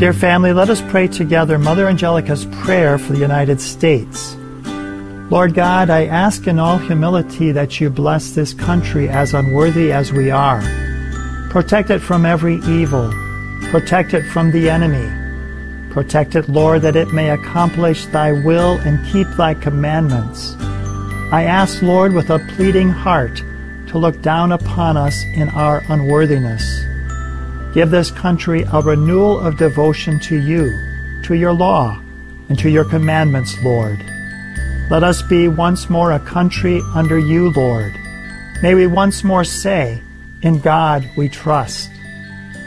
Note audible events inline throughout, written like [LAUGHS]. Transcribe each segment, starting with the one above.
Dear family, let us pray together Mother Angelica's prayer for the United States. Lord God, I ask in all humility that you bless this country as unworthy as we are. Protect it from every evil. Protect it from the enemy. Protect it, Lord, that it may accomplish thy will and keep thy commandments. I ask, Lord, with a pleading heart, to look down upon us in our unworthiness. Give this country a renewal of devotion to you, to your law, and to your commandments, Lord. Let us be once more a country under you, Lord. May we once more say, In God we trust.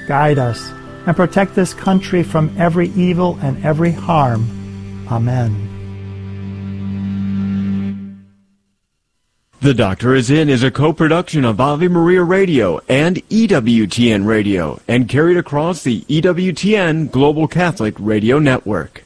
Guide us and protect this country from every evil and every harm. Amen. The Doctor is In is a co-production of Ave Maria Radio and EWTN Radio and carried across the EWTN Global Catholic Radio Network.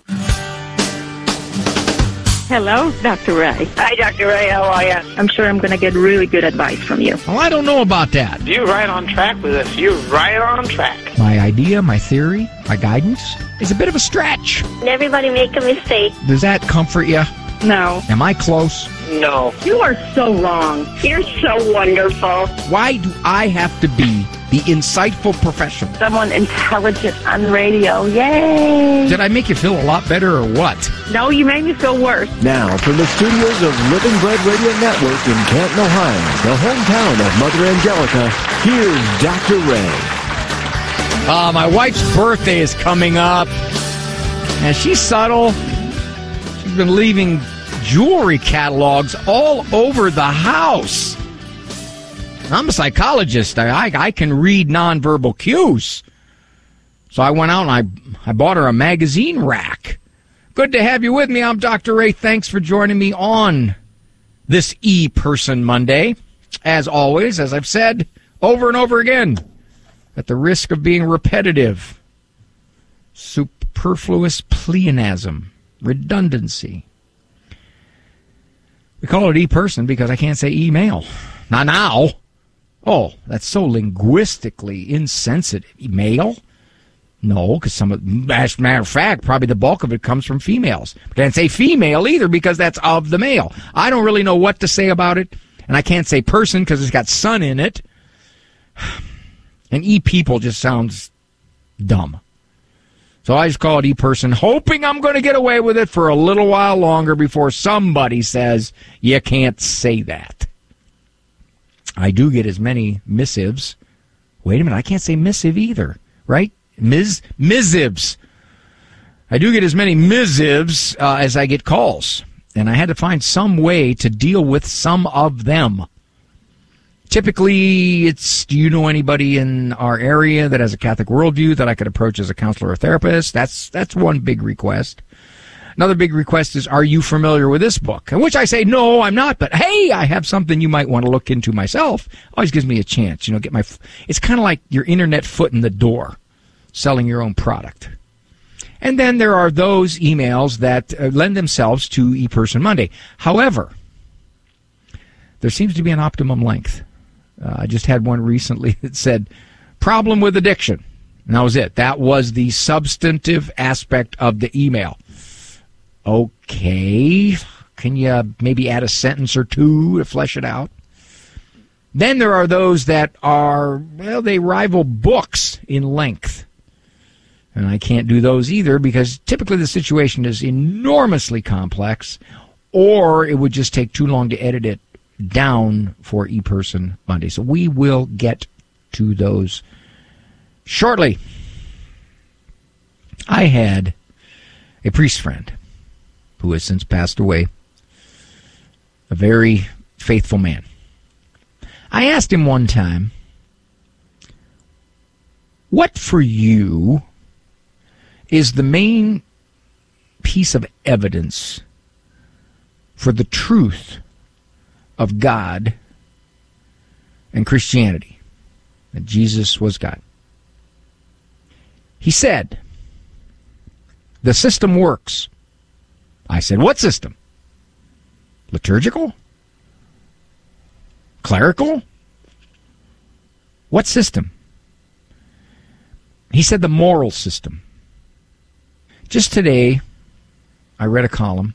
Hello, Dr. Ray. Hi, Dr. Ray. How are you? I'm sure I'm going to get really good advice from you. Well, I don't know about that. You're right on track with us. You're right on track. My idea, my theory, my guidance is a bit of a stretch. Everybody make a mistake. Does that comfort you? No. Am I close? No. You are so wrong. You're so wonderful. Why do I have to be the insightful professional? Someone intelligent on radio. Yay! Did I make you feel a lot better or what? No, you made me feel worse. Now, from the studios of Living Bread Radio Network in Canton, Ohio, the hometown of Mother Angelica, here's Dr. Ray. Uh, my wife's birthday is coming up, and she's subtle. She's been leaving jewelry catalogs all over the house. I'm a psychologist. I, I, I can read nonverbal cues. So I went out and I, I bought her a magazine rack. Good to have you with me. I'm Dr. Ray. Thanks for joining me on this E Person Monday. As always, as I've said over and over again, at the risk of being repetitive, superfluous pleonasm, redundancy. Call it e-person because I can't say email. Not now. Oh, that's so linguistically insensitive. Email? No, because some of, as a matter of fact, probably the bulk of it comes from females. But can't say female either because that's of the male. I don't really know what to say about it, and I can't say person because it's got son in it. [SIGHS] And e people just sounds dumb. So I just call it e person, hoping I'm going to get away with it for a little while longer before somebody says you can't say that. I do get as many missives. Wait a minute, I can't say missive either, right? Mis missives. I do get as many missives uh, as I get calls, and I had to find some way to deal with some of them. Typically, it's do you know anybody in our area that has a Catholic worldview that I could approach as a counselor or therapist? That's that's one big request. Another big request is, are you familiar with this book? In which I say, no, I'm not, but hey, I have something you might want to look into myself. Always gives me a chance, you know, get my, it's kind of like your internet foot in the door, selling your own product. And then there are those emails that uh, lend themselves to ePerson Monday. However, there seems to be an optimum length. Uh, I just had one recently [LAUGHS] that said, problem with addiction. And that was it. That was the substantive aspect of the email. Okay. Can you maybe add a sentence or two to flesh it out? Then there are those that are, well, they rival books in length. And I can't do those either because typically the situation is enormously complex or it would just take too long to edit it down for ePerson Monday. So we will get to those shortly. I had a priest friend who has since passed away, a very faithful man. I asked him one time, What for you is the main piece of evidence for the truth of God and Christianity, that Jesus was God. He said, The system works. I said, What system? Liturgical? Clerical? What system? He said, The moral system. Just today, I read a column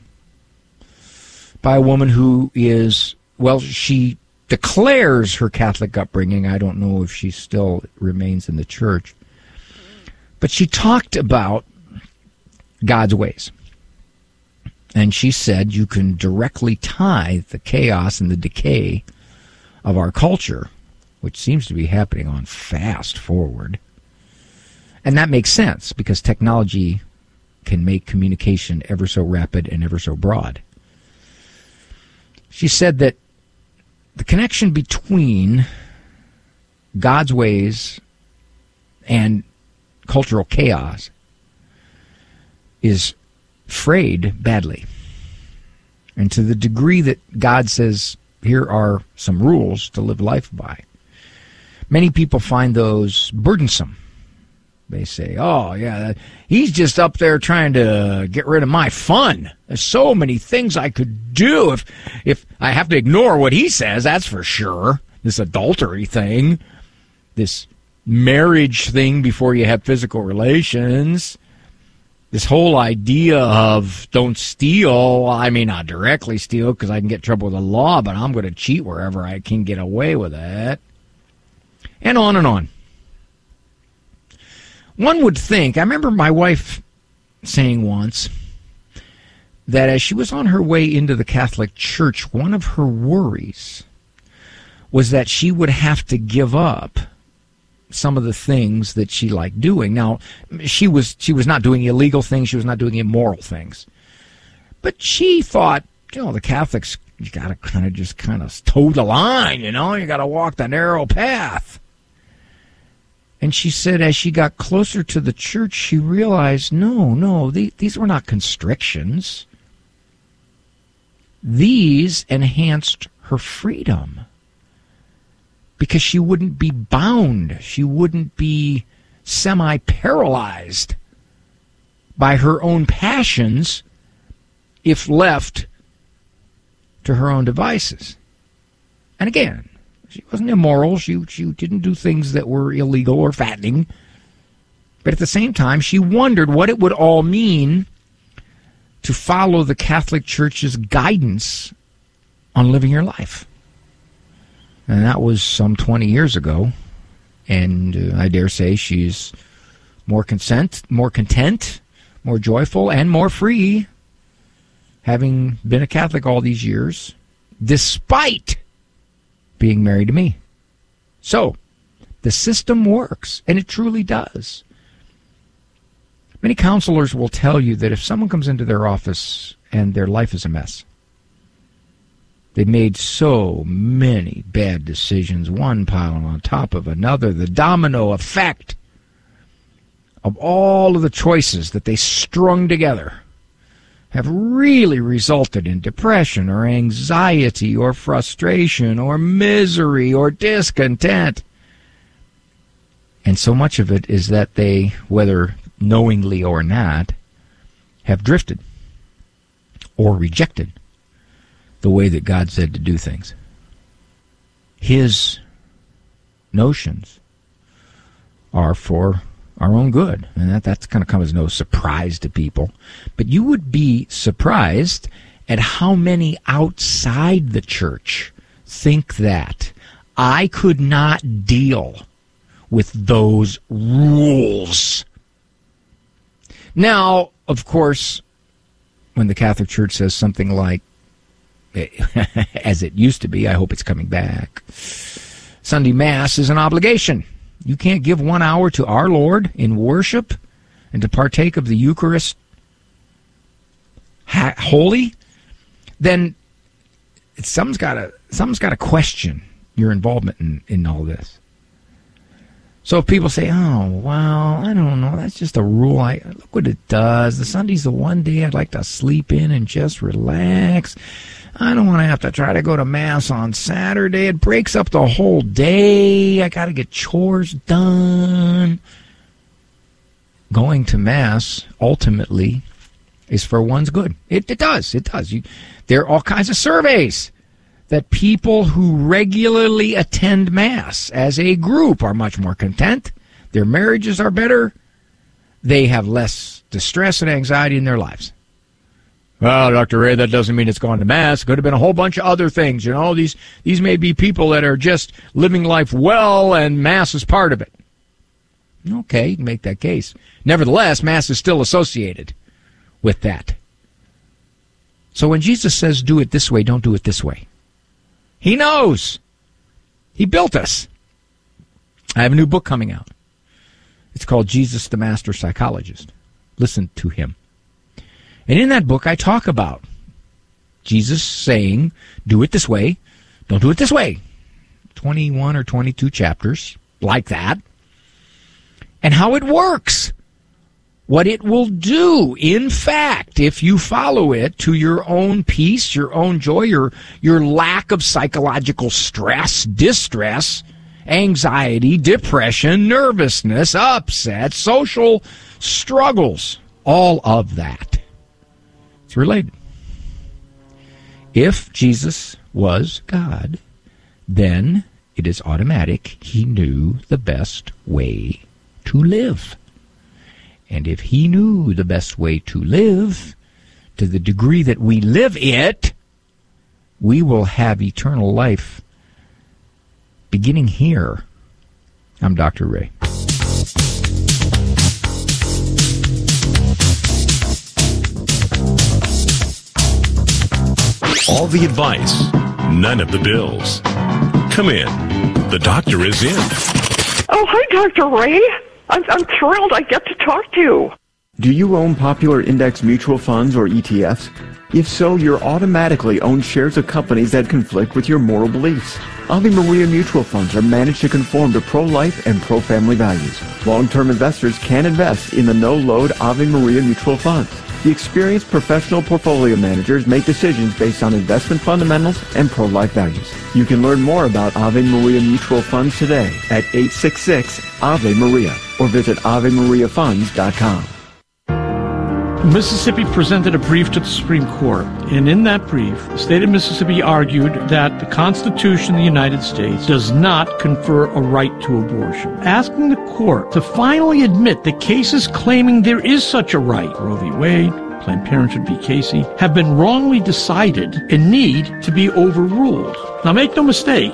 by a woman who is, well, she declares her Catholic upbringing. I don't know if she still remains in the church. But she talked about God's ways. And she said you can directly tie the chaos and the decay of our culture, which seems to be happening on fast forward. And that makes sense because technology can make communication ever so rapid and ever so broad. She said that the connection between God's ways and cultural chaos is frayed badly. And to the degree that God says, here are some rules to live life by, many people find those burdensome. They say, oh, yeah, he's just up there trying to get rid of my fun. There's so many things I could do if, if I have to ignore what he says, that's for sure. This adultery thing, this marriage thing before you have physical relations, this whole idea of don't steal. I may not directly steal because I can get trouble with the law, but I'm going to cheat wherever I can get away with it. And on and on. One would think, I remember my wife saying once that as she was on her way into the Catholic Church, one of her worries was that she would have to give up some of the things that she liked doing. Now, she was she was not doing illegal things, she was not doing immoral things. But she thought, you know, the Catholics you got to kind of just kind of toe the line, you know, you got to walk the narrow path. And she said, as she got closer to the church, she realized, no, no, these were not constrictions. These enhanced her freedom because she wouldn't be bound. She wouldn't be semi paralyzed by her own passions if left to her own devices. And again, she wasn't immoral. She, she didn't do things that were illegal or fattening. But at the same time, she wondered what it would all mean to follow the Catholic Church's guidance on living your life and that was some 20 years ago. And uh, I dare say she's more consent, more content, more joyful, and more free, having been a Catholic all these years, despite being married to me. So, the system works, and it truly does. Many counselors will tell you that if someone comes into their office and their life is a mess, they made so many bad decisions, one piling on top of another. The domino effect of all of the choices that they strung together have really resulted in depression or anxiety or frustration or misery or discontent. And so much of it is that they, whether knowingly or not, have drifted or rejected the way that God said to do things. His notions are for our own good. And that, that's going to come as no surprise to people. But you would be surprised at how many outside the church think that. I could not deal with those rules. Now, of course, when the Catholic Church says something like, [LAUGHS] as it used to be. I hope it's coming back. Sunday Mass is an obligation. You can't give one hour to our Lord in worship and to partake of the Eucharist ha- holy, then someone's got to someone's got to question your involvement in, in all this. So if people say, "Oh, well, I don't know, that's just a rule," I look what it does. The Sunday's the one day I'd like to sleep in and just relax. I don't want to have to try to go to Mass on Saturday. It breaks up the whole day. I got to get chores done. Going to Mass ultimately is for one's good. It, it does. It does. You, there are all kinds of surveys that people who regularly attend Mass as a group are much more content. Their marriages are better. they have less distress and anxiety in their lives. Well, Dr. Ray, that doesn't mean it's gone to mass. It could have been a whole bunch of other things. You know, these, these may be people that are just living life well and mass is part of it. Okay, you can make that case. Nevertheless, mass is still associated with that. So when Jesus says do it this way, don't do it this way. He knows. He built us. I have a new book coming out. It's called Jesus the Master Psychologist. Listen to him. And in that book, I talk about Jesus saying, do it this way, don't do it this way. 21 or 22 chapters like that. And how it works. What it will do, in fact, if you follow it to your own peace, your own joy, your, your lack of psychological stress, distress, anxiety, depression, nervousness, upset, social struggles, all of that. It's related. If Jesus was God, then it is automatic he knew the best way to live. And if he knew the best way to live, to the degree that we live it, we will have eternal life beginning here. I'm Dr. Ray. All the advice, none of the bills. Come in. The doctor is in. Oh, hi, Dr. Ray. I'm, I'm thrilled I get to talk to you. Do you own popular index mutual funds or ETFs? If so, you're automatically own shares of companies that conflict with your moral beliefs. Ave Maria mutual funds are managed to conform to pro-life and pro-family values. Long-term investors can invest in the no-load Ave Maria mutual funds. The experienced professional portfolio managers make decisions based on investment fundamentals and pro-life values. You can learn more about Ave Maria mutual funds today at 866 Ave Maria or visit AveMariaFunds.com. Mississippi presented a brief to the Supreme Court, and in that brief, the state of Mississippi argued that the Constitution of the United States does not confer a right to abortion, asking the court to finally admit that cases claiming there is such a right, Roe v. Wade, Planned Parenthood v. Casey, have been wrongly decided and need to be overruled. Now, make no mistake,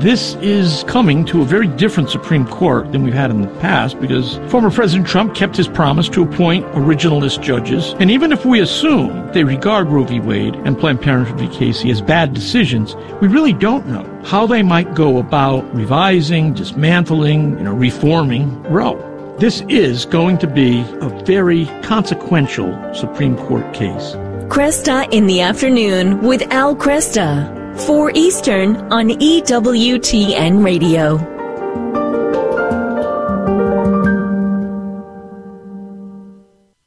this is coming to a very different Supreme Court than we've had in the past because former President Trump kept his promise to appoint originalist judges. And even if we assume they regard Roe v. Wade and Planned Parenthood v. Casey as bad decisions, we really don't know how they might go about revising, dismantling, you know, reforming Roe. This is going to be a very consequential Supreme Court case. Kresta in the afternoon with Al Kresta, 4 Eastern on EWTN Radio.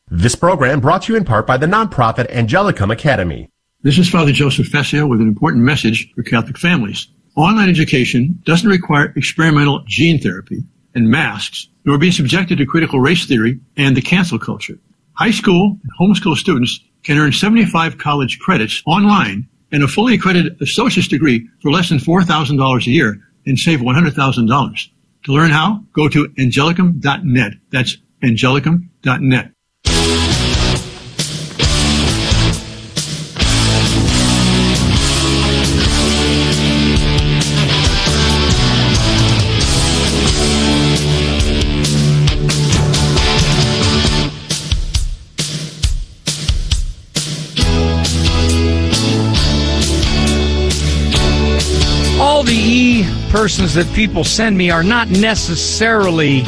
This program brought to you in part by the nonprofit Angelicum Academy. This is Father Joseph Fessio with an important message for Catholic families. Online education doesn't require experimental gene therapy and masks, nor being subjected to critical race theory and the cancel culture. High school and homeschool students can earn 75 college credits online and a fully accredited associate's degree for less than $4,000 a year and save $100,000. To learn how, go to angelicum.net. That's angelicum.net. persons that people send me are not necessarily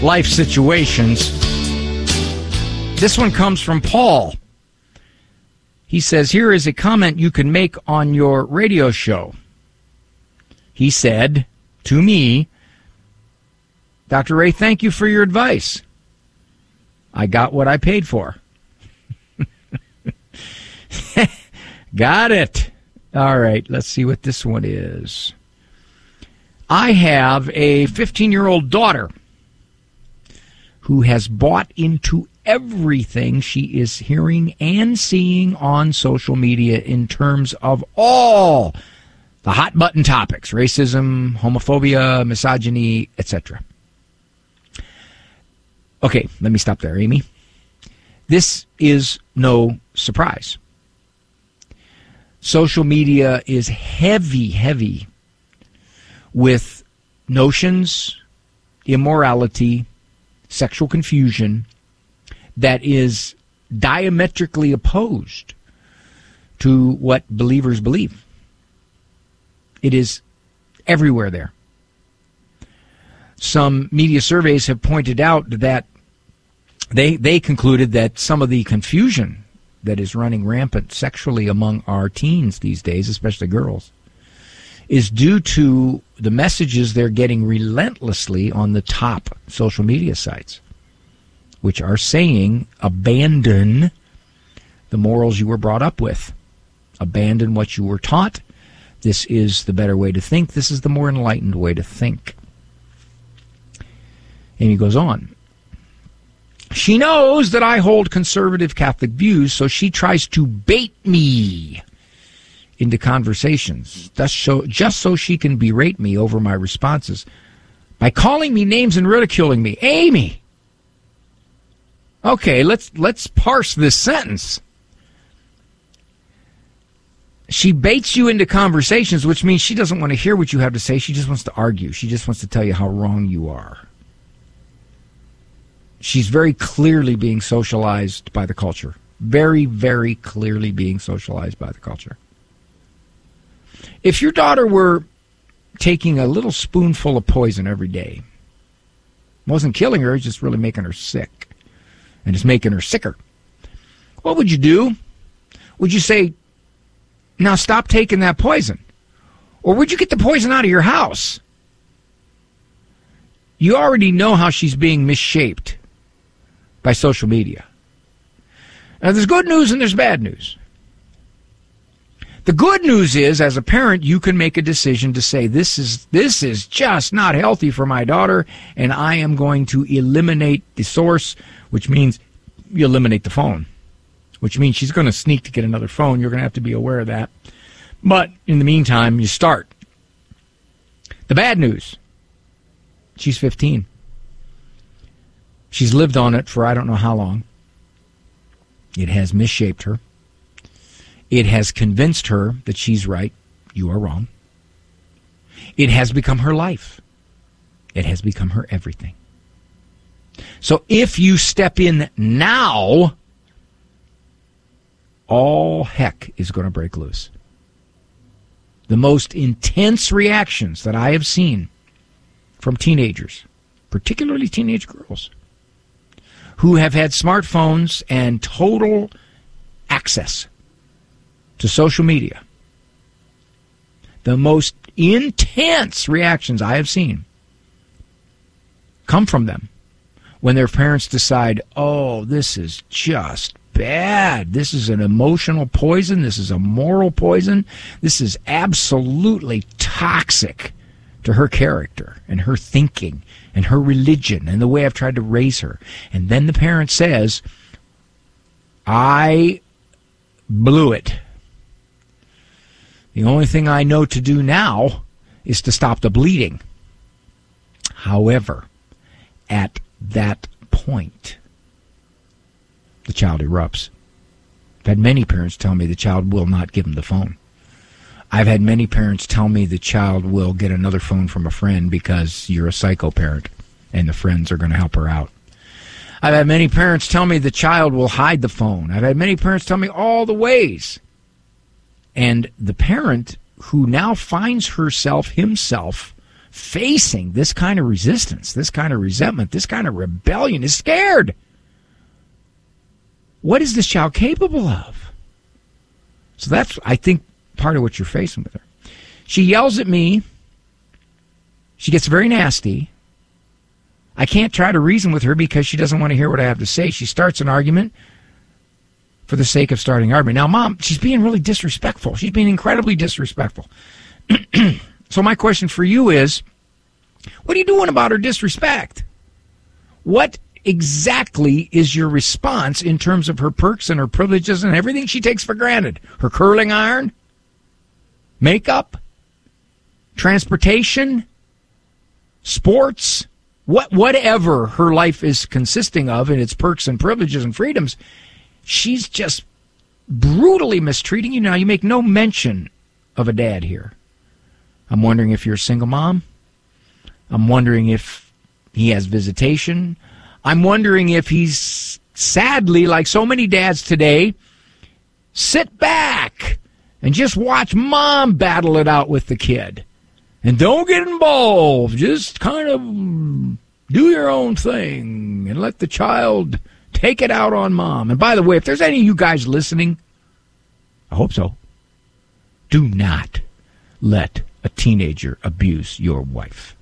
life situations. This one comes from Paul. He says, Here is a comment you can make on your radio show. He said to me, Dr. Ray, thank you for your advice. I got what I paid for. [LAUGHS] got it. All right, let's see what this one is. I have a 15 year old daughter who has bought into everything she is hearing and seeing on social media in terms of all the hot button topics racism, homophobia, misogyny, etc. Okay, let me stop there, Amy. This is no surprise. Social media is heavy, heavy with notions, immorality, sexual confusion that is diametrically opposed to what believers believe. It is everywhere there. Some media surveys have pointed out that they they concluded that some of the confusion that is running rampant sexually among our teens these days, especially girls, is due to the messages they're getting relentlessly on the top social media sites, which are saying abandon the morals you were brought up with, abandon what you were taught. This is the better way to think. This is the more enlightened way to think. And he goes on. She knows that I hold conservative Catholic views, so she tries to bait me into conversations, just so, just so she can berate me over my responses by calling me names and ridiculing me. Amy! Okay, let's, let's parse this sentence. She baits you into conversations, which means she doesn't want to hear what you have to say. She just wants to argue. She just wants to tell you how wrong you are she's very clearly being socialized by the culture. Very, very clearly being socialized by the culture. If your daughter were taking a little spoonful of poison every day, wasn't killing her, just really making her sick and just making her sicker, what would you do? Would you say, now stop taking that poison? Or would you get the poison out of your house? You already know how she's being misshaped by social media. Now, there's good news and there's bad news. The good news is, as a parent, you can make a decision to say, this is, this is just not healthy for my daughter, and I am going to eliminate the source, which means you eliminate the phone, which means she's going to sneak to get another phone. You're going to have to be aware of that. But in the meantime, you start. The bad news she's 15. She's lived on it for I don't know how long. It has misshaped her. It has convinced her that she's right, you are wrong. It has become her life. It has become her everything. So if you step in now, all heck is going to break loose. The most intense reactions that I have seen from teenagers, particularly teenage girls, who have had smartphones and total access to social media. The most intense reactions I have seen come from them when their parents decide, oh, this is just bad. This is an emotional poison. This is a moral poison. This is absolutely toxic to her character and her thinking and her religion and the way I've tried to raise her. And then the parent says, I blew it. The only thing I know to do now is to stop the bleeding. However, at that point, the child erupts. I've had many parents tell me the child will not give them the phone. I've had many parents tell me the child will get another phone from a friend because you're a psycho parent and the friends are going to help her out. I've had many parents tell me the child will hide the phone. I've had many parents tell me all the ways. And the parent who now finds herself, himself, facing this kind of resistance, this kind of resentment, this kind of rebellion is scared. What is this child capable of? So that's, I think, part of what you're facing with her. She yells at me. She gets very nasty. I can't try to reason with her because she doesn't want to hear what I have to say. She starts an argument for the sake of starting argument. Now, mom, she's being really disrespectful. She's being incredibly disrespectful. [CLEARS THROAT] so my question for you is, what are you doing about her disrespect? What exactly is your response in terms of her perks and her privileges and everything she takes for granted? Her curling iron? makeup, transportation, sports, what whatever her life is consisting of and its perks and privileges and freedoms, she's just brutally mistreating you. Now you make no mention of a dad here. I'm wondering if you're a single mom. I'm wondering if he has visitation. I'm wondering if he's sadly, like so many dads today, sit back and just watch mom battle it out with the kid. And don't get involved. Just kind of do your own thing and let the child take it out on mom. And by the way, if there's any of you guys listening, I hope so. Do not let a teenager abuse your wife.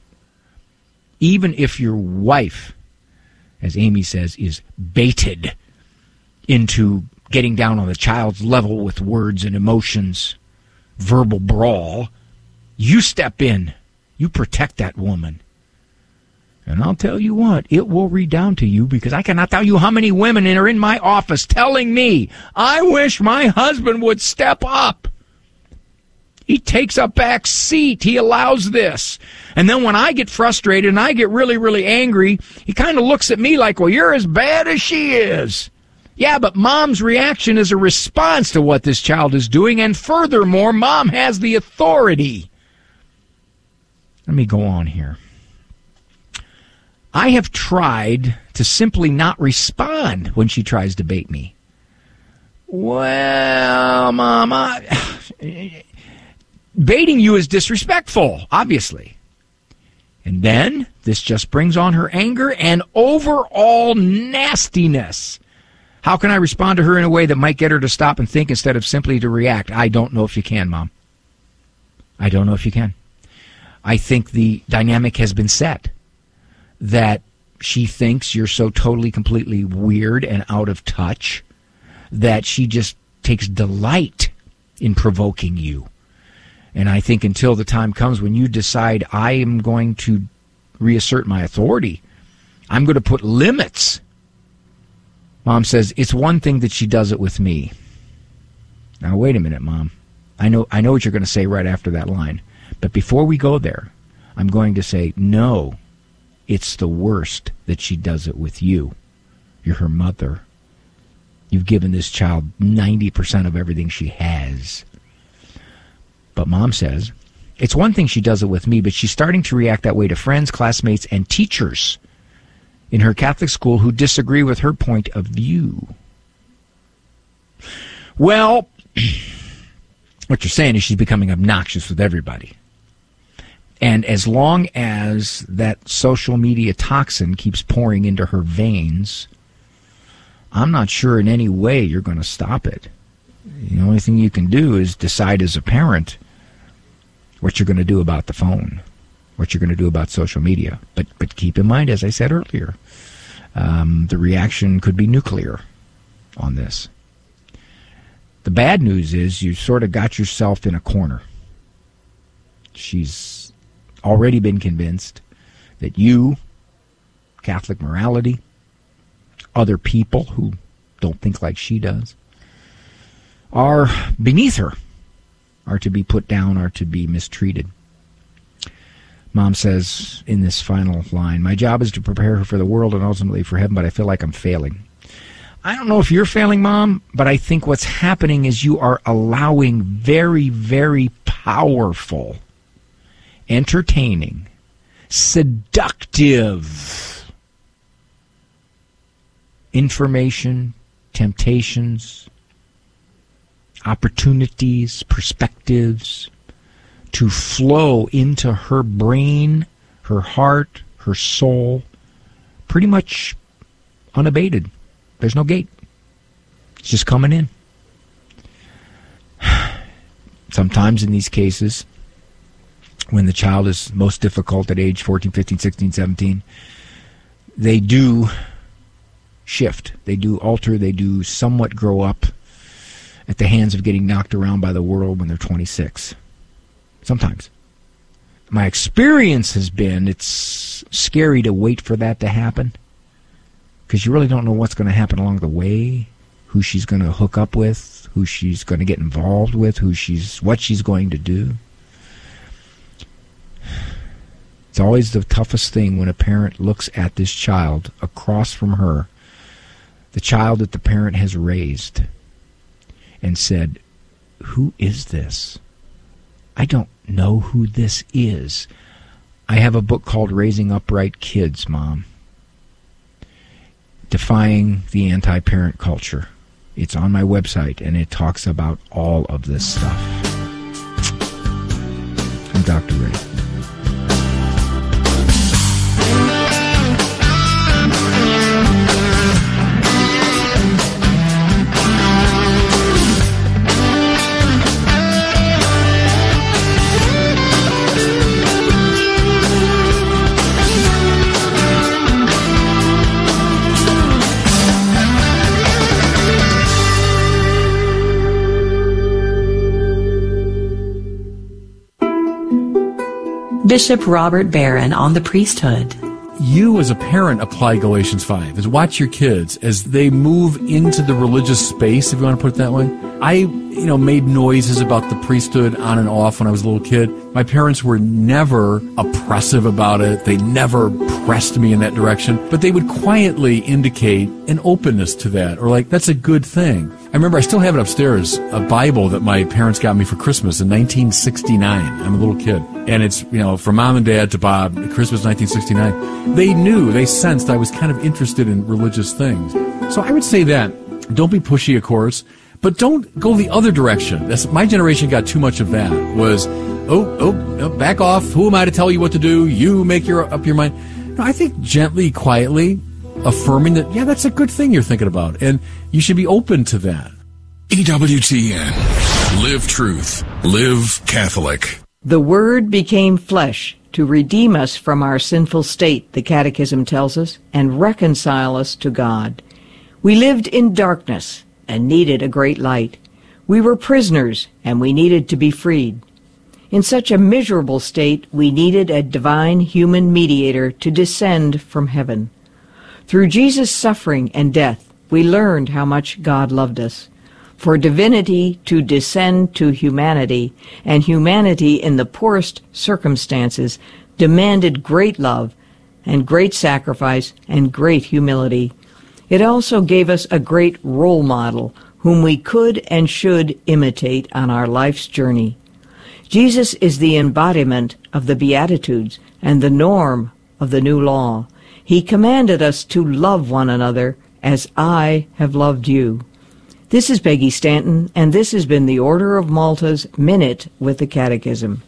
Even if your wife, as Amy says, is baited into getting down on the child's level with words and emotions, verbal brawl, you step in. You protect that woman. And I'll tell you what, it will redound to you because I cannot tell you how many women are in my office telling me, I wish my husband would step up. He takes a back seat. He allows this. And then when I get frustrated and I get really, really angry, he kind of looks at me like, well, you're as bad as she is. Yeah, but mom's reaction is a response to what this child is doing. And furthermore, mom has the authority. Let me go on here. I have tried to simply not respond when she tries to bait me. Well, mom, I, baiting you is disrespectful, obviously. And then this just brings on her anger and overall nastiness. How can I respond to her in a way that might get her to stop and think instead of simply to react? I don't know if you can, Mom. I don't know if you can. I think the dynamic has been set that she thinks you're so totally, completely weird and out of touch that she just takes delight in provoking you. And I think until the time comes when you decide I am going to reassert my authority, I'm going to put limits. Mom says it's one thing that she does it with me. Now wait a minute, mom. I know I know what you're going to say right after that line. But before we go there, I'm going to say no. It's the worst that she does it with you. You're her mother. You've given this child 90% of everything she has. But mom says, it's one thing she does it with me, but she's starting to react that way to friends, classmates, and teachers in her Catholic school who disagree with her point of view. Well, [CLEARS THROAT] what you're saying is she's becoming obnoxious with everybody. And as long as that social media toxin keeps pouring into her veins, I'm not sure in any way you're going to stop it. The only thing you can do is decide as a parent what you're going to do about the phone, what you're going to do about social media. But but keep in mind, as I said earlier, um, the reaction could be nuclear on this. The bad news is you sort of got yourself in a corner. She's already been convinced that you, Catholic morality, other people who don't think like she does, are beneath her, are to be put down, are to be mistreated. Mom says in this final line, My job is to prepare her for the world and ultimately for heaven, but I feel like I'm failing. I don't know if you're failing, Mom, but I think what's happening is you are allowing very, very powerful, entertaining, seductive information, temptations, opportunities, perspectives to flow into her brain, her heart, her soul, pretty much unabated. There's no gate. It's just coming in. [SIGHS] Sometimes in these cases, when the child is most difficult at age 14, 15, 16, 17, they do shift. They do alter. They do somewhat grow up at the hands of getting knocked around by the world when they're 26. Sometimes. My experience has been it's scary to wait for that to happen because you really don't know what's going to happen along the way, who she's going to hook up with, who she's going to get involved with, who she's what she's going to do. It's always the toughest thing when a parent looks at this child across from her, the child that the parent has raised, and said, Who is this? I don't know who this is. I have a book called Raising Upright Kids, Mom. Defying the anti parent culture. It's on my website and it talks about all of this stuff. I'm Dr. Ray. Bishop Robert Barron on the priesthood. You, as a parent, apply Galatians 5. Is watch your kids as they move into the religious space, if you want to put it that way. I, you know, made noises about the priesthood on and off when I was a little kid. My parents were never oppressive about it. They never pressed me in that direction, but they would quietly indicate an openness to that or like, that's a good thing. I remember I still have it upstairs, a Bible that my parents got me for Christmas in 1969. I'm a little kid. And it's, you know, from mom and dad to Bob, Christmas 1969. They knew, they sensed I was kind of interested in religious things. So I would say that. Don't be pushy, of course, but don't go the other direction. That's, my generation got too much of that. Was, oh, oh, oh, back off. Who am I to tell you what to do? You make your, up your mind. No, I think gently, quietly, affirming that, yeah, that's a good thing you're thinking about. And you should be open to that. EWTN. Live truth. Live Catholic. The Word became flesh to redeem us from our sinful state, the Catechism tells us, and reconcile us to God. We lived in darkness and needed a great light. We were prisoners and we needed to be freed. In such a miserable state, we needed a divine human mediator to descend from heaven. Through Jesus' suffering and death, we learned how much God loved us. For divinity to descend to humanity, and humanity in the poorest circumstances, demanded great love and great sacrifice and great humility. It also gave us a great role model whom we could and should imitate on our life's journey. Jesus is the embodiment of the Beatitudes and the norm of the new law. He commanded us to love one another as I have loved you. This is Peggy Stanton, and this has been the Order of Malta's Minute with the Catechism.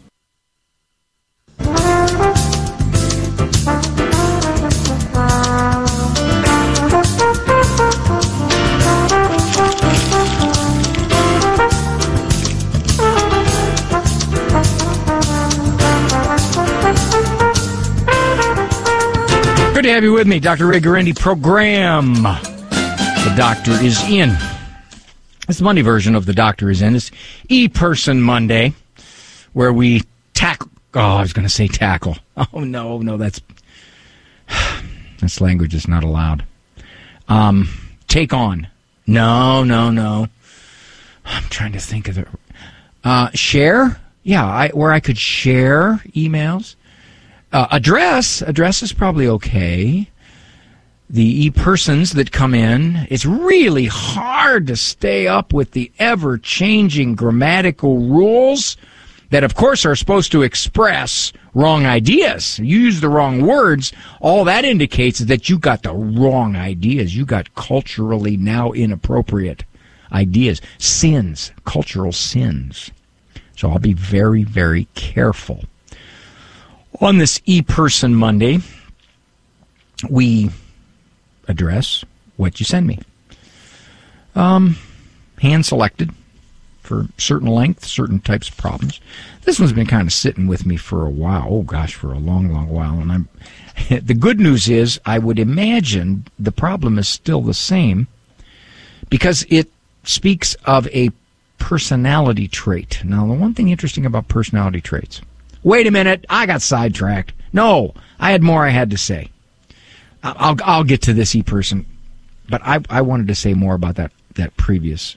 Have you with me, Dr. Ray Guarendi program. The doctor is in. It's the Monday version of the doctor is in. It's e-person Monday, where we tackle. Oh, I was going to say tackle. [LAUGHS] Oh no, no, that's [SIGHS] this language is not allowed. Um, take on. No, no, no. I'm trying to think of it. Uh, share. Yeah, I, where I could share emails. Uh, address address is probably okay. The e-persons that come in, it's really hard to stay up with the ever-changing grammatical rules that, of course, are supposed to express wrong ideas. You use the wrong words. All that indicates is that you got the wrong ideas. You got culturally now inappropriate ideas, sins, cultural sins. So I'll be very, very careful. On this e-person Monday, we address what you send me. Um, hand selected for certain length, certain types of problems. This one's been kind of sitting with me for a while. Oh gosh, for a long, long while. And I'm. [LAUGHS] the good news is, I would imagine the problem is still the same because it speaks of a personality trait. Now, the one thing interesting about personality traits. Wait a minute, I got sidetracked. No, I had more I had to say. I'll I'll get to this e person, but I I wanted to say more about that that previous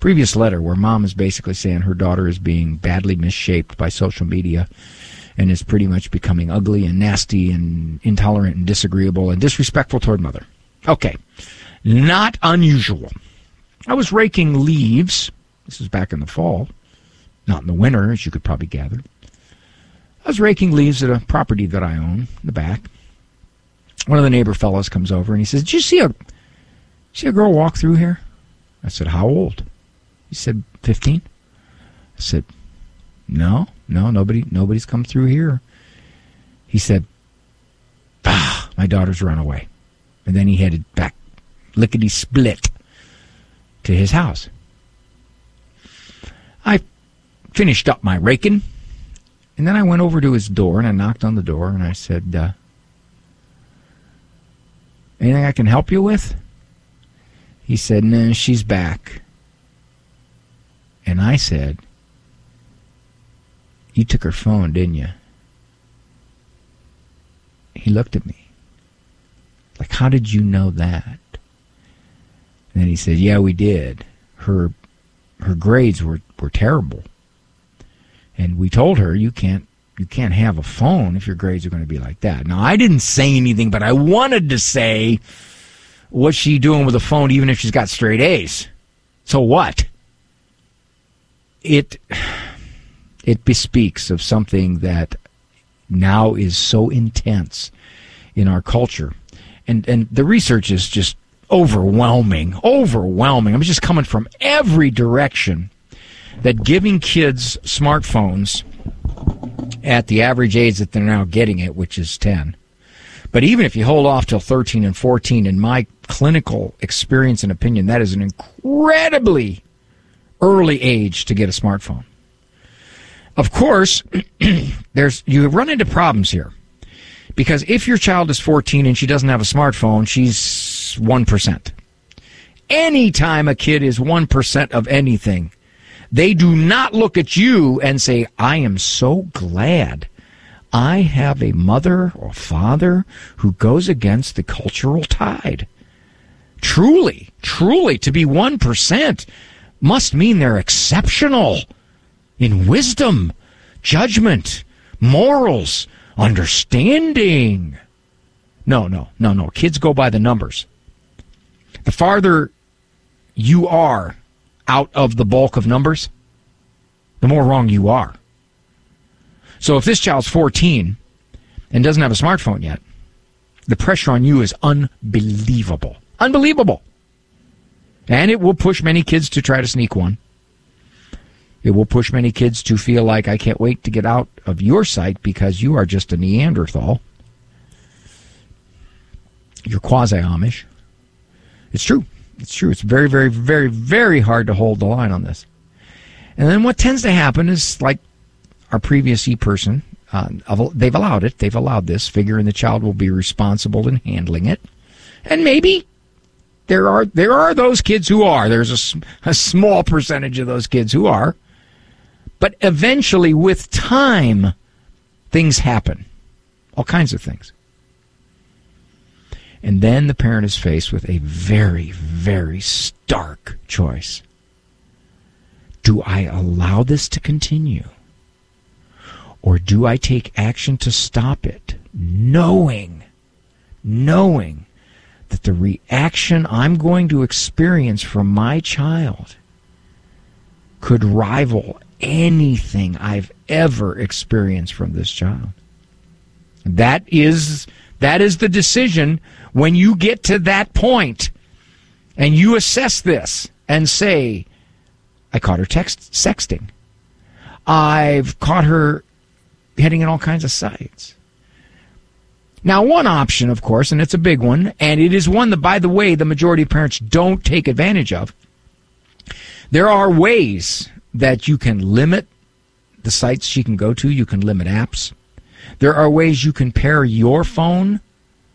previous letter where mom is basically saying her daughter is being badly misshaped by social media and is pretty much becoming ugly and nasty and intolerant and disagreeable and disrespectful toward mother. Okay. Not unusual. I was raking leaves. This is back in the fall, not in the winter, as you could probably gather. I was raking leaves at a property that I own in the back. One of the neighbor fellows comes over and he says, Did you see a see a girl walk through here? I said, How old? He said, 15. I said, No, no, nobody nobody's come through here. He said, Ah, my daughter's run away. And then he headed back lickety split to his house. I finished up my raking, and then I went over to his door and I knocked on the door and I said, uh, Anything I can help you with? He said, No, she's back. And I said, You took her phone, didn't you? He looked at me. Like, how did you know that? And then he said, Yeah, we did. Her her grades were, were terrible. And we told her you can't you can't have a phone if your grades are going to be like that. Now I didn't say anything, but I wanted to say what's she doing with a phone even if she's got straight A's? So what? It it bespeaks of something that now is so intense in our culture. And and the research is just overwhelming, overwhelming. I'm just coming from every direction that giving kids smartphones at the average age that they're now getting it, which is 10. But even if you hold off till 13 and 14, in my clinical experience and opinion, that is an incredibly early age to get a smartphone. Of course, [CLEARS THROAT] there's you run into problems here. Because if your child is 14 and she doesn't have a smartphone, she's 1%. Anytime a kid is 1% of anything, they do not look at you and say, I am so glad I have a mother or father who goes against the cultural tide. Truly, truly, to be 1% must mean they're exceptional in wisdom, judgment, morals, understanding. No, no, no, no. Kids go by the numbers. The farther you are out of the bulk of numbers, the more wrong you are. So if this child's 14 and doesn't have a smartphone yet, the pressure on you is unbelievable. Unbelievable. And it will push many kids to try to sneak one. It will push many kids to feel like I can't wait to get out of your sight because you are just a Neanderthal. You're quasi Amish. It's true. It's true. It's very, very, very, very hard to hold the line on this. And then what tends to happen is like our previous e person, uh, they've allowed it. They've allowed this, figuring the child will be responsible in handling it. And maybe there are there are those kids who are. There's a, a small percentage of those kids who are. But eventually, with time, things happen. All kinds of things. And then the parent is faced with a very, very stark choice. Do I allow this to continue? Or do I take action to stop it, knowing, knowing that the reaction I'm going to experience from my child could rival anything I've ever experienced from this child. That is that is the decision when you get to that point and you assess this and say, I caught her text sexting. I've caught her heading in all kinds of sites. Now, one option, of course, and it's a big one, and it is one that, by the way, the majority of parents don't take advantage of. There are ways that you can limit the sites she can go to. You can limit apps. There are ways you can pair your phone,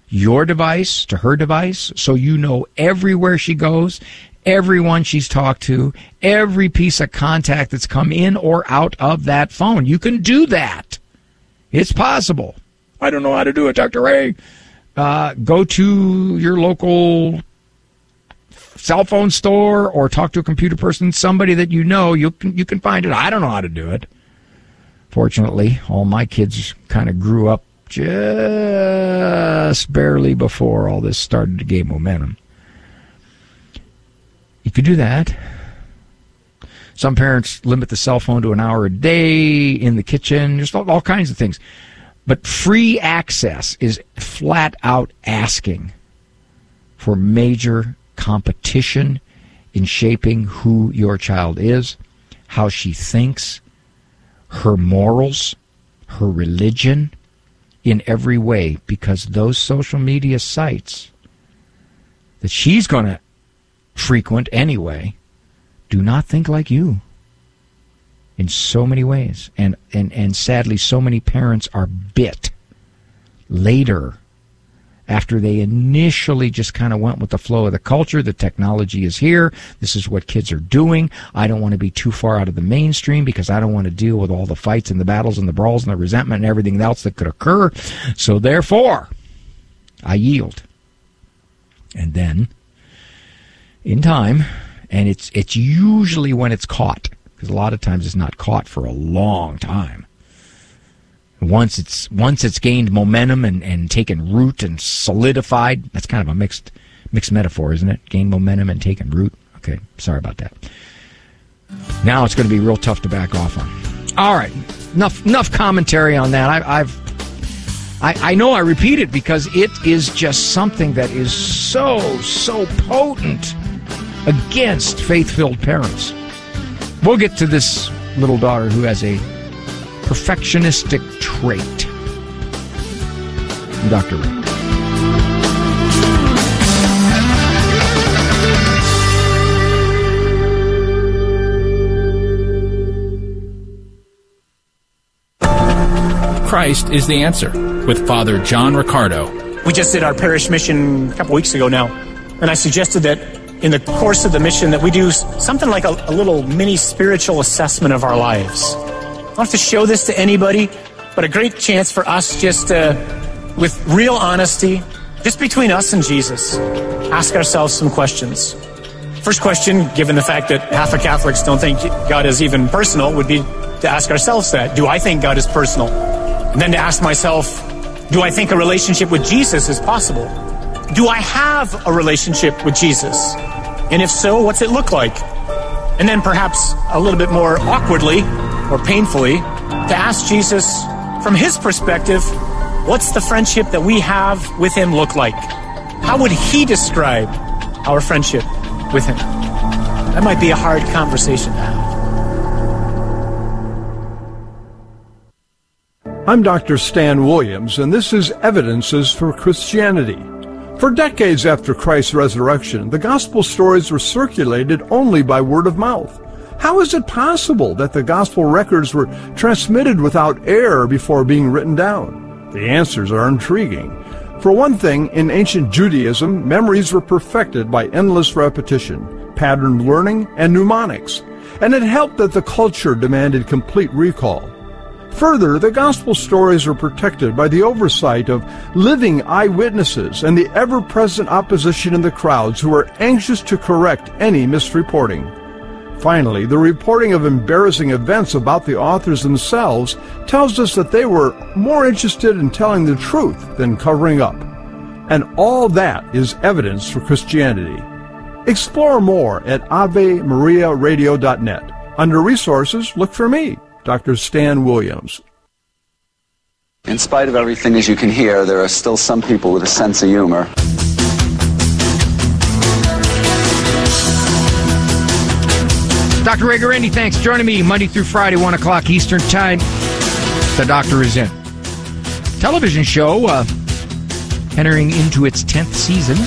your device to her device so you know everywhere she goes, everyone she's talked to, every piece of contact that's come in or out of that phone. You can do that. It's possible. I don't know how to do it, Dr. Ray. Uh, go to your local cell phone store or talk to a computer person, somebody that you know, you can, you can find it. I don't know how to do it. Fortunately, all my kids kind of grew up just barely before all this started to gain momentum. You could do that. Some parents limit the cell phone to an hour a day in the kitchen, just all, all kinds of things. But free access is flat out asking for major competition in shaping who your child is, how she thinks, her morals, her religion, in every way, because those social media sites that she's going to frequent anyway do not think like you in so many ways. And, and, and sadly, so many parents are bit later after they initially just kind of went with the flow of the culture. The technology is here. This is what kids are doing. I don't want to be too far out of the mainstream because I don't want to deal with all the fights and the battles and the brawls and the resentment and everything else that could occur. So therefore, I yield. And then, in time, and it's it's usually when it's caught because a lot of times it's not caught for a long time once it's once it's gained momentum and, and taken root and solidified that's kind of a mixed mixed metaphor isn't it? Gain momentum and taken root? Okay sorry about that. Now it's going to be real tough to back off on. All right enough enough commentary on that. I, i've I, I know i repeat it because it is just something that is so so potent against faith-filled parents. We'll get to this little daughter who has a perfectionistic trait. Dr. Ray. Christ is the answer with Father John Riccardo. We just did our parish mission a couple weeks ago now, and I suggested that in the course of the mission that we do something like a, a little mini spiritual assessment of our lives don't have to show this to anybody, but a great chance for us just to, with real honesty, just between us and Jesus, ask ourselves some questions. First question, given the fact that half of Catholics don't think God is even personal, would be to ask ourselves that. Do I think God is personal? And then to ask myself, do I think a relationship with Jesus is possible? Do I have a relationship with Jesus? And if so, what's it look like? And then perhaps a little bit more awkwardly, or painfully to ask Jesus from his perspective, what's the friendship that we have with him look like? How would he describe our friendship with him? That might be a hard conversation to have. I'm Dr. Stan Williams, and this is Evidences for Christianity. For decades after Christ's resurrection, the gospel stories were circulated only by word of mouth. How is it possible that the gospel records were transmitted without error before being written down? The answers are intriguing. For one thing, in ancient Judaism, memories were perfected by endless repetition, patterned learning, and mnemonics, and it helped that the culture demanded complete recall. Further, the gospel stories were protected by the oversight of living eyewitnesses and the ever-present opposition in the crowds who were anxious to correct any misreporting. Finally, the reporting of embarrassing events about the authors themselves tells us that they were more interested in telling the truth than covering up. And all that is evidence for Christianity. Explore more at AveMariaRadio.net. Under resources, look for me, Dr. Stan Williams. In spite of everything, as you can hear, there are still some people with a sense of humor. Dr. Ray Guarendi, thanks for joining me Monday through Friday, 1 o'clock Eastern Time. The doctor is in. Television show uh, entering into its 10th season,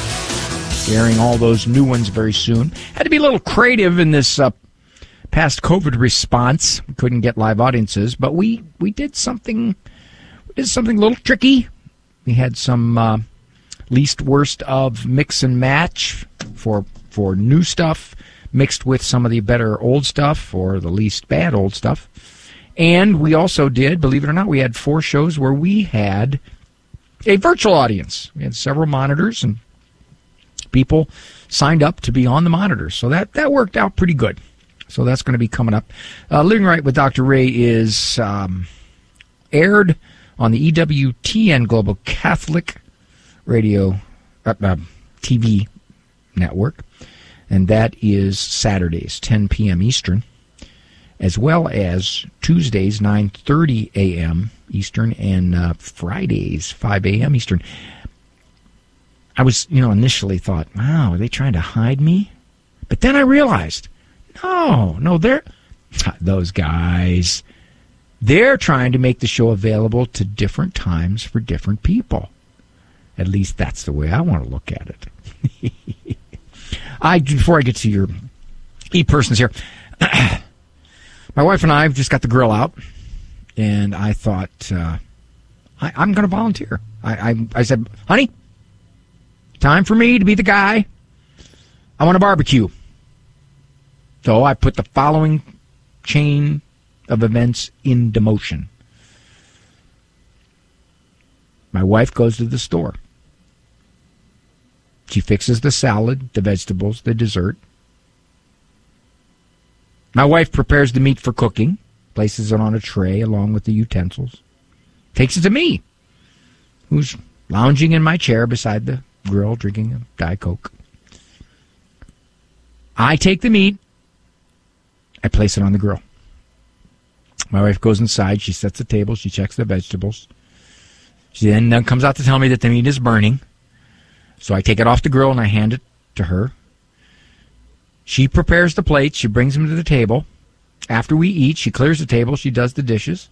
airing all those new ones very soon. Had to be a little creative in this uh, past COVID response. We couldn't get live audiences, but we, we did something we did something a little tricky. We had some uh, least worst of mix and match for for new stuff mixed with some of the better old stuff or the least bad old stuff. And we also did, believe it or not, we had four shows where we had a virtual audience. We had several monitors and people signed up to be on the monitors. So that, that worked out pretty good. So that's going to be coming up. Uh, Living Right with Dr. Ray is um, aired on the EWTN Global Catholic Radio uh, uh, TV network, and that is Saturdays, 10 p.m. Eastern, as well as Tuesdays, 9:30 a.m. Eastern, and uh, Fridays, 5 a.m. Eastern. I was, you know, initially thought, wow, are they trying to hide me? But then I realized, no, no, they're [LAUGHS] those guys. They're trying to make the show available to different times for different people. At least that's the way I want to look at it. [LAUGHS] I before I get to your e persons here, [CLEARS THROAT] my wife and I have just got the grill out, and I thought uh, I, am going to volunteer. I, I I said, honey, time for me to be the guy. I want to barbecue. So I put the following chain of events into motion. My wife goes to the store. She fixes the salad, the vegetables, the dessert. My wife prepares the meat for cooking, places it on a tray along with the utensils, takes it to me, who's lounging in my chair beside the grill drinking a Diet Coke. I take the meat, I place it on the grill. My wife goes inside, she sets the table, she checks the vegetables. She then comes out to tell me that the meat is burning. So I take it off the grill and I hand it to her. She prepares the plates, she brings them to the table. After we eat, she clears the table, she does the dishes.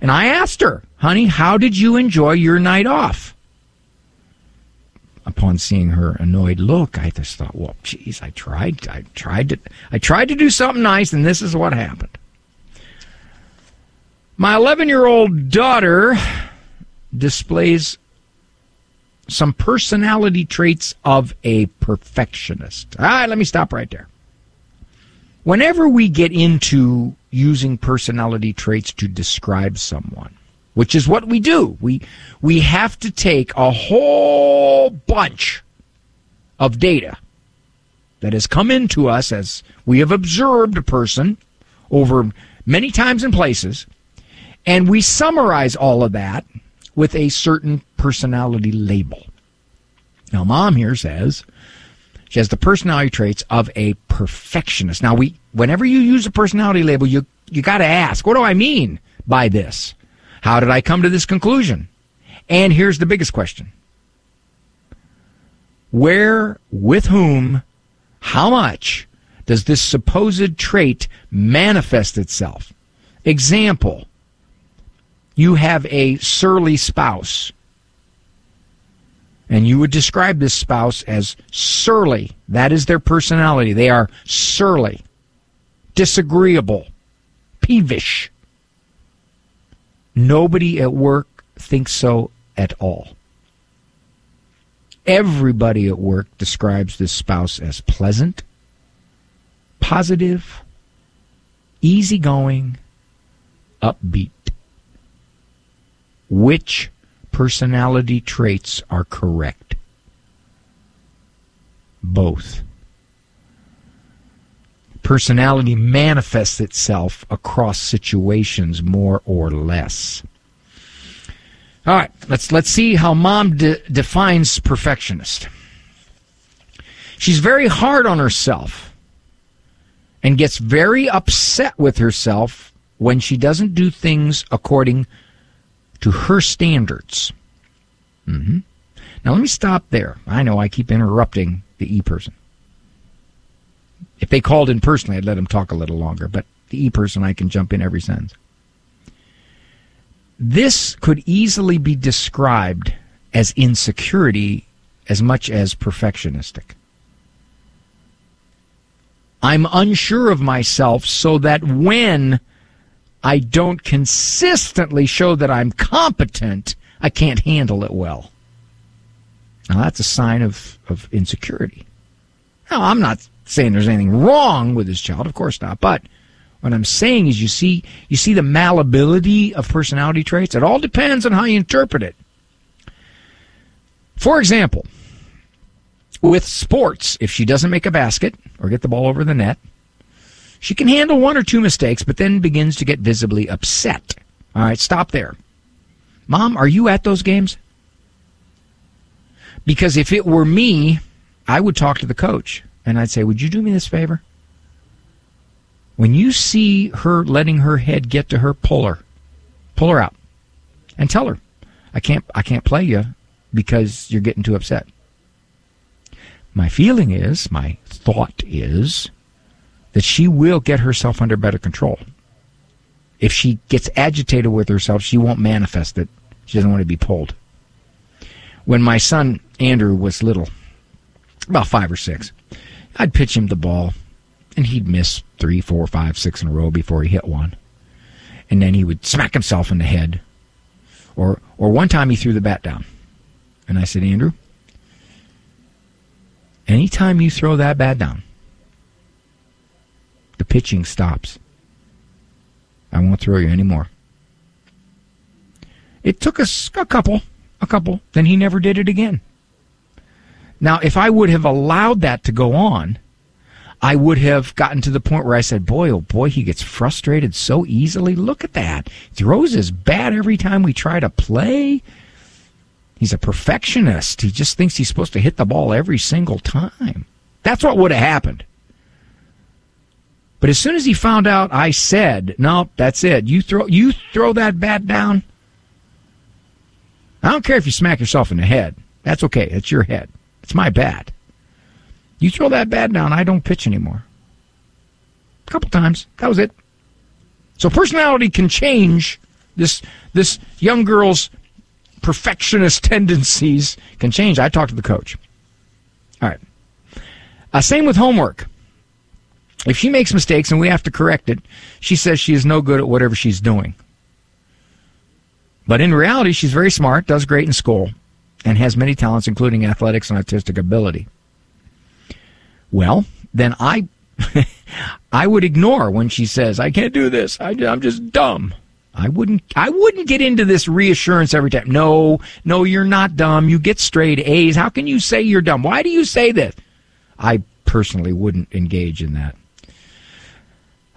And I asked her, honey, how did you enjoy your night off? Upon seeing her annoyed look, I just thought, well, geez, I tried, I tried to, I tried to do something nice, and this is what happened. My 11 year old daughter displays some personality traits of a perfectionist. All right, let me stop right there. Whenever we get into using personality traits to describe someone, which is what we do, we, we have to take a whole bunch of data that has come into us as we have observed a person over many times and places, and we summarize all of that with a certain personality label. Now, mom here says she has the personality traits of a perfectionist. Now, we, whenever you use a personality label, you, you gotta ask, what do I mean by this? How did I come to this conclusion? And here's the biggest question. Where, with whom, how much does this supposed trait manifest itself? Example, you have a surly spouse, and you would describe this spouse as surly. That is their personality. They are surly, disagreeable, peevish. Nobody at work thinks so at all. Everybody at work describes this spouse as pleasant, positive, easygoing, upbeat which personality traits are correct? Both. Personality manifests itself across situations more or less. All right, let's let's see how mom de- defines perfectionist. She's very hard on herself and gets very upset with herself when she doesn't do things according to her standards. Mm-hmm. Now, let me stop there. I know I keep interrupting the E person. If they called in personally, I'd let them talk a little longer, but the E person, I can jump in every sentence. This could easily be described as insecurity as much as perfectionistic. I'm unsure of myself so that when I don't consistently show that I'm competent, I can't handle it well. Now that's a sign of, of insecurity. Now I'm not saying there's anything wrong with this child, of course not, but what I'm saying is you see you see the malleability of personality traits. It all depends on how you interpret it. For example, with sports, if she doesn't make a basket or get the ball over the net, She can handle one or two mistakes, but then begins to get visibly upset. All right, stop there. Mom, are you at those games? Because if it were me, I would talk to the coach and I'd say, Would you do me this favor? When you see her letting her head get to her, pull her. Pull her out. And tell her, I can't I can't play you because you're getting too upset. My feeling is, my thought is, that she will get herself under better control. If she gets agitated with herself, she won't manifest it. She doesn't want to be pulled. When my son Andrew was little, about five or six, I'd pitch him the ball, and he'd miss three, four, five, six in a row before he hit one. And then he would smack himself in the head. Or, or one time he threw the bat down. And I said, Andrew, anytime you throw that bat down, the pitching stops. I won't throw you anymore. It took us a couple, a couple. Then he never did it again. Now, if I would have allowed that to go on, I would have gotten to the point where I said, boy, oh boy, he gets frustrated so easily. Look at that. Throws his bat every time we try to play. He's a perfectionist. He just thinks he's supposed to hit the ball every single time. That's what would have happened. But as soon as he found out I said, "No, that's it. You throw you throw that bat down." I don't care if you smack yourself in the head. That's okay. It's your head. It's my bat. You throw that bat down, I don't pitch anymore. A couple times. That was it. So personality can change. This this young girl's perfectionist tendencies can change. I talked to the coach. All right. Uh, same with homework. If she makes mistakes and we have to correct it, she says she is no good at whatever she's doing. But in reality, she's very smart, does great in school, and has many talents, including athletics and artistic ability. Well, then I, [LAUGHS] I would ignore when she says, "I can't do this. I, I'm just dumb." I wouldn't. I wouldn't get into this reassurance every time. No, no, you're not dumb. You get straight A's. How can you say you're dumb? Why do you say this? I personally wouldn't engage in that.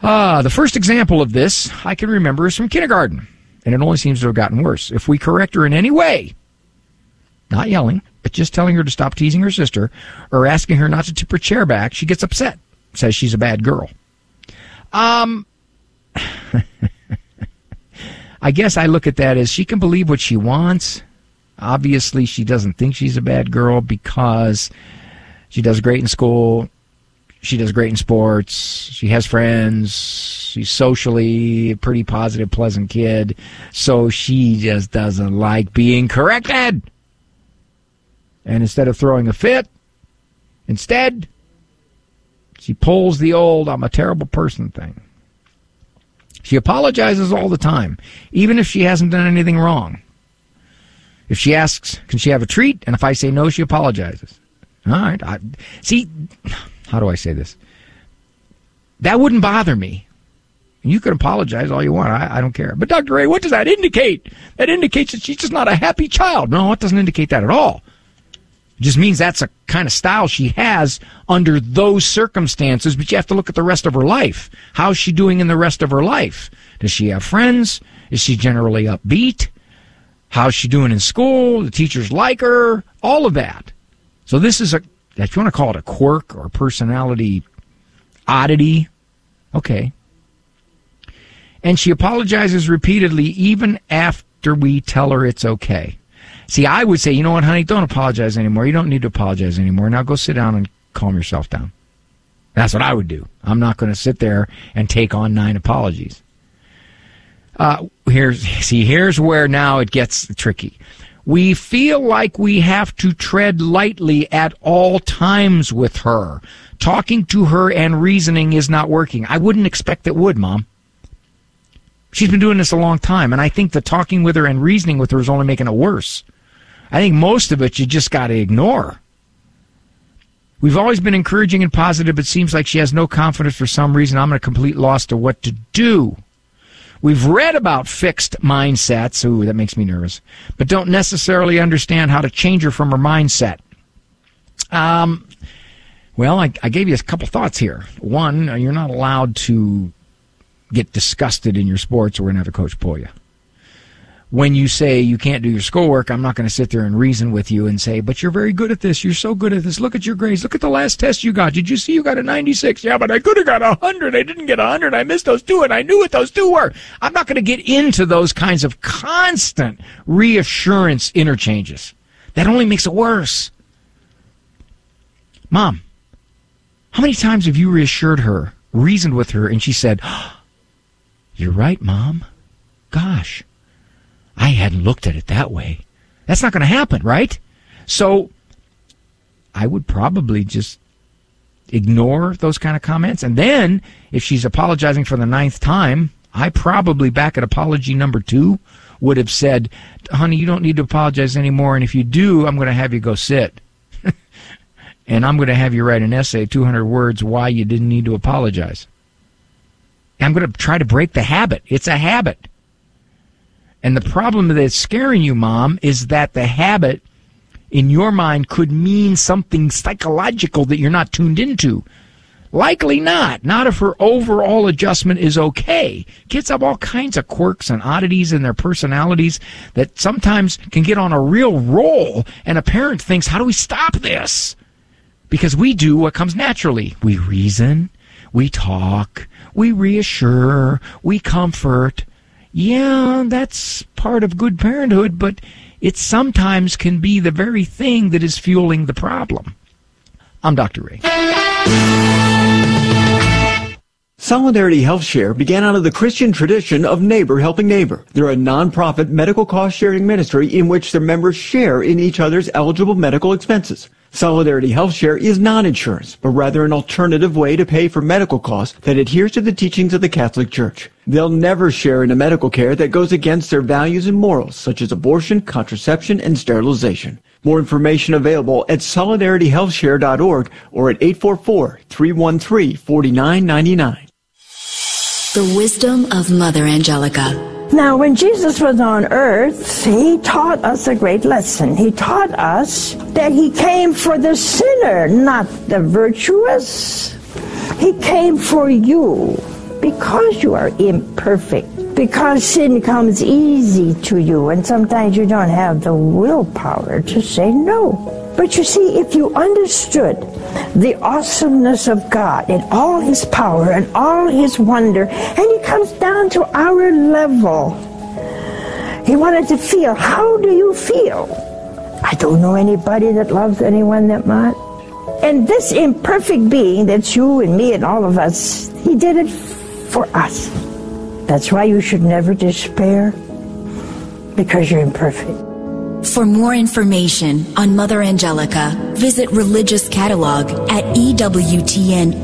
Ah, the first example of this I can remember is from kindergarten, and it only seems to have gotten worse. If we correct her in any way, not yelling, but just telling her to stop teasing her sister or asking her not to tip her chair back, she gets upset, says she's a bad girl. Um, [LAUGHS] I guess I look at that as she can believe what she wants. Obviously, she doesn't think she's a bad girl because she does great in school. She does great in sports. She has friends. She's socially a pretty positive, pleasant kid. So she just doesn't like being corrected. And instead of throwing a fit, instead, she pulls the old I'm a terrible person thing. She apologizes all the time, even if she hasn't done anything wrong. If she asks, can she have a treat? And if I say no, she apologizes. All right. I, see, how do I say this? That wouldn't bother me. You can apologize all you want. I, I don't care. But Dr. Ray, what does that indicate? That indicates that she's just not a happy child. No, it doesn't indicate that at all. It just means that's a kind of style she has under those circumstances, but you have to look at the rest of her life. How's she doing in the rest of her life? Does she have friends? Is she generally upbeat? How's she doing in school? The teachers like her? All of that. So this is a, if you want to call it a quirk or personality oddity, okay. And she apologizes repeatedly even after we tell her it's okay. See, I would say, you know what, honey, don't apologize anymore. You don't need to apologize anymore. Now go sit down and calm yourself down. That's what I would do. I'm not going to sit there and take on nine apologies. Uh, here's [LAUGHS] see, here's where now it gets tricky. We feel like we have to tread lightly at all times with her. Talking to her and reasoning is not working. I wouldn't expect it would, Mom. She's been doing this a long time, and I think the talking with her and reasoning with her is only making it worse. I think most of it you just got to ignore. We've always been encouraging and positive, but seems like she has no confidence for some reason. I'm at a complete loss to what to do. We've read about fixed mindsets. Ooh, that makes me nervous. But don't necessarily understand how to change her from her mindset. Um, Well, I, I gave you a couple thoughts here. One, you're not allowed to get disgusted in your sports, or we're going to have a coach pull you. When you say you can't do your schoolwork, I'm not going to sit there and reason with you and say, but you're very good at this. You're so good at this. Look at your grades. Look at the last test you got. Did you see you got a 96? Yeah, but I could have got a 100. I didn't get a 100. I missed those two, and I knew what those two were. I'm not going to get into those kinds of constant reassurance interchanges. That only makes it worse. Mom, how many times have you reassured her, reasoned with her, and she said, oh, [GASPS] You're right, Mom. Gosh, I hadn't looked at it that way. That's not going to happen, right? So I would probably just ignore those kind of comments. And then if she's apologizing for the ninth time, I probably back at apology number two would have said, honey, you don't need to apologize anymore. And if you do, I'm going to have you go sit. [LAUGHS] and I'm going to have you write an essay, 200 words, why you didn't need to apologize. I'm going to try to break the habit. It's a habit. And the problem that's scaring you, mom, is that the habit in your mind could mean something psychological that you're not tuned into. Likely not. Not if her overall adjustment is okay. Kids have all kinds of quirks and oddities in their personalities that sometimes can get on a real roll, and a parent thinks, how do we stop this? Because we do what comes naturally. We reason, we talk, we reassure, we comfort. Yeah, that's part of good parenthood, but it sometimes can be the very thing that is fueling the problem. I'm Dr. Ray. Solidarity Health Share began out of the Christian tradition of neighbor helping neighbor. They're a nonprofit medical cost sharing ministry in which their members share in each other's eligible medical expenses. Solidarity Health Share is not insurance, but rather an alternative way to pay for medical costs that adheres to the teachings of the Catholic Church. They'll never share in a medical care that goes against their values and morals, such as abortion, contraception, and sterilization. More information available at solidarityhealthshare.org or at 844-313-4999. The wisdom of Mother Angelica. Now, when Jesus was on earth, he taught us a great lesson. He taught us that he came for the sinner, not the virtuous. He came for you because you are imperfect, because sin comes easy to you, and sometimes you don't have the willpower to say no. But you see, if you understood the awesomeness of God and all his power and all his wonder, and he comes down to our level, he wanted to feel, how do you feel? I don't know anybody that loves anyone that much. And this imperfect being, that's you and me and all of us, he did it for us. That's why you should never despair, because you're imperfect. For more information on Mother Angelica, visit Religious Catalog at EWTNRC.com.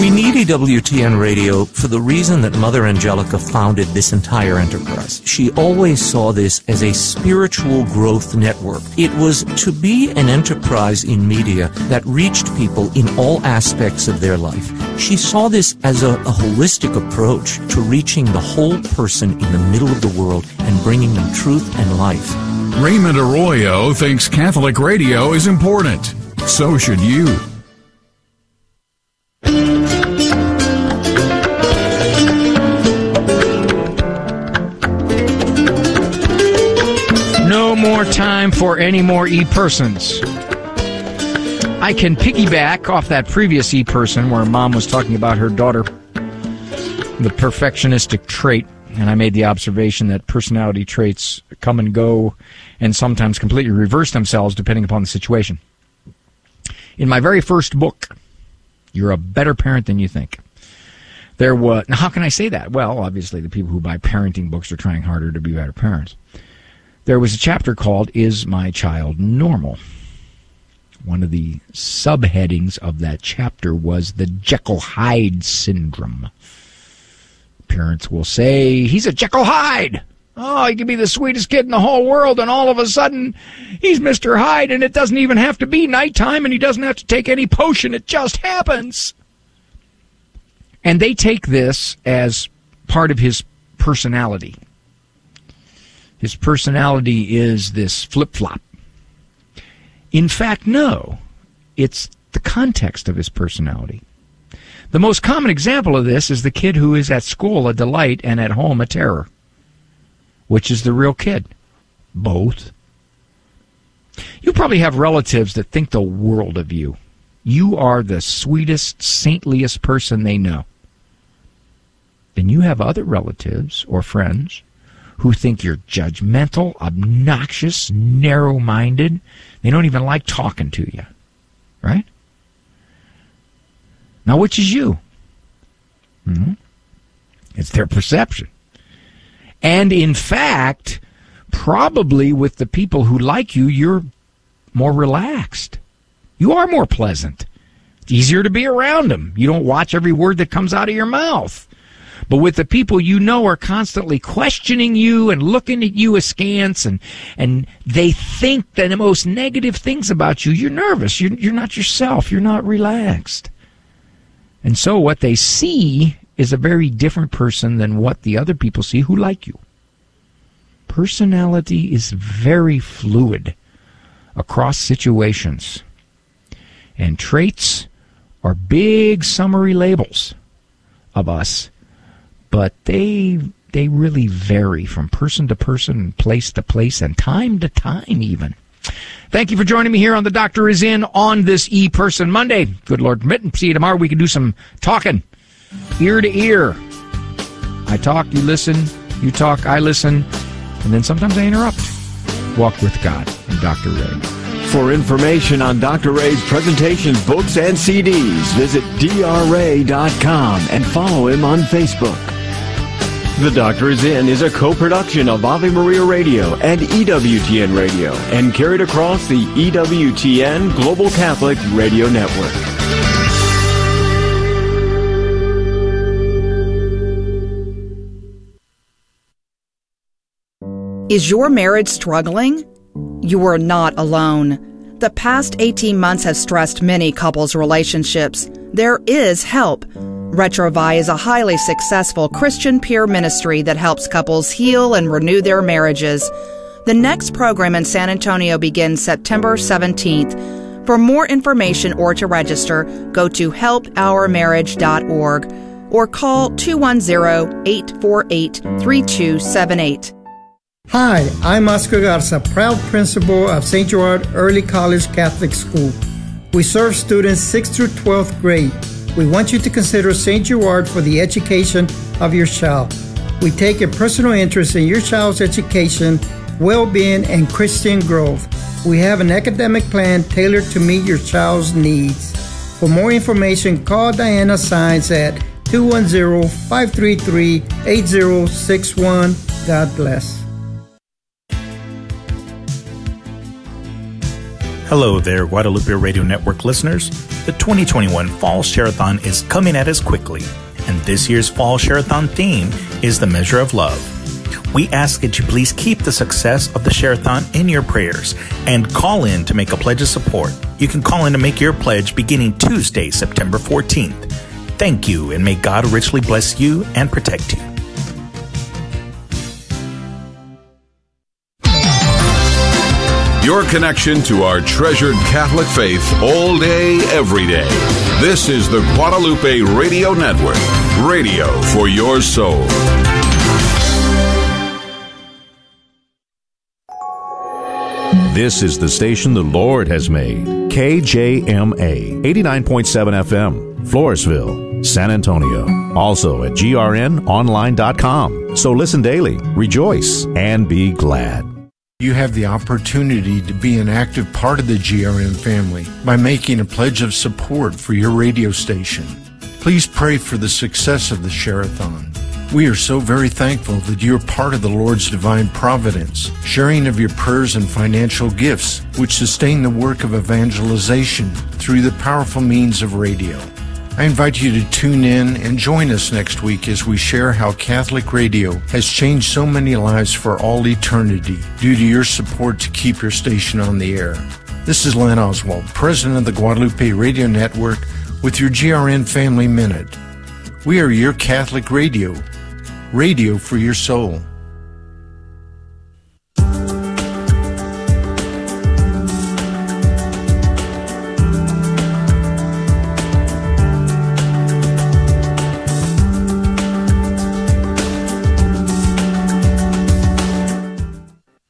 We need EWTN radio for the reason that Mother Angelica founded this entire enterprise. She always saw this as a spiritual growth network. It was to be an enterprise in media that reached people in all aspects of their life. She saw this as a, a holistic approach to reaching the whole person in the middle of the world and bringing them truth and life. Raymond Arroyo thinks Catholic radio is important. So should you. More time for any more e persons. I can piggyback off that previous e person where mom was talking about her daughter, the perfectionistic trait. And I made the observation that personality traits come and go and sometimes completely reverse themselves depending upon the situation. In my very first book, You're a Better Parent Than You Think. There was, now how can I say that? Well, obviously the people who buy parenting books are trying harder to be better parents. There was a chapter called Is My Child Normal? One of the subheadings of that chapter was the Jekyll Hyde syndrome. Parents will say, He's a Jekyll Hyde! Oh, he could be the sweetest kid in the whole world, and all of a sudden, he's Mr. Hyde, and it doesn't even have to be nighttime, and he doesn't have to take any potion. It just happens. And they take this as part of his personality. His personality is this flip flop. In fact, no. It's the context of his personality. The most common example of this is the kid who is at school a delight and at home a terror. Which is the real kid? Both. You probably have relatives that think the world of you. You are the sweetest, saintliest person they know. Then you have other relatives or friends who think you're judgmental, obnoxious, narrow minded. They don't even like talking to you. Right? Now, which is you? Mm-hmm. It's their perception. And in fact, probably with the people who like you, you're more relaxed. You are more pleasant. It's easier to be around them. You don't watch every word that comes out of your mouth. But with the people you know are constantly questioning you and looking at you askance and, and they think that the most negative things about you, you're nervous. You're, you're not yourself. You're not relaxed. And so what they see is a very different person than what the other people see who like you. Personality is very fluid across situations. And traits are big summary labels of us, but they they really vary from person to person, place to place, and time to time even. Thank you for joining me here on The Doctor Is In on this E Person Monday. Good Lord permit see you tomorrow. We can do some talking ear to ear. I talk, you listen, you talk, I listen, and then sometimes I interrupt. Walk with God and Dr. Ray. For information on Dr. Ray's presentations, books, and CDs, visit drray.com and follow him on Facebook. The Doctor is In is a co-production of Ave Maria Radio and EWTN Radio and carried across the EWTN Global Catholic Radio Network. Is your marriage struggling? You are not alone. The past 18 months have stressed many couples' relationships. There is help. Retrouvaille is a highly successful Christian peer ministry that helps couples heal and renew their marriages. The next program in San Antonio begins September 17th. For more information or to register, go to helpourmarriage.org or call 210 848 3278. Hi, I'm Oscar Garza, proud principal of St. Gerard Early College Catholic School. We serve students 6th through 12th grade. We want you to consider St. Gerard for the education of your child. We take a personal interest in your child's education, well being, and Christian growth. We have an academic plan tailored to meet your child's needs. For more information, call Diana Signs at 210 533 8061. God bless. Hello there, Guadalupe Radio Network listeners. The 2021 Fall Shareathon is coming at us quickly, and this year's Fall Shareathon theme is the measure of love. We ask that you please keep the success of the Shareathon in your prayers and call in to make a pledge of support. You can call in to make your pledge beginning Tuesday, September 14th. Thank you, and may God richly bless you and protect you. Your connection to our treasured Catholic faith all day, every day. This is the Guadalupe Radio Network, radio for your soul. This is the station the Lord has made. KJMA 89.7 FM, Floresville, San Antonio. Also at grnonline.com. So listen daily, rejoice, and be glad. You have the opportunity to be an active part of the GRN family by making a pledge of support for your radio station. Please pray for the success of the Share-a-thon. We are so very thankful that you're part of the Lord's divine providence, sharing of your prayers and financial gifts, which sustain the work of evangelization through the powerful means of radio. I invite you to tune in and join us next week as we share how Catholic radio has changed so many lives for all eternity due to your support to keep your station on the air. This is Len Oswald, President of the Guadalupe Radio Network, with your GRN Family Minute. We are your Catholic radio, radio for your soul.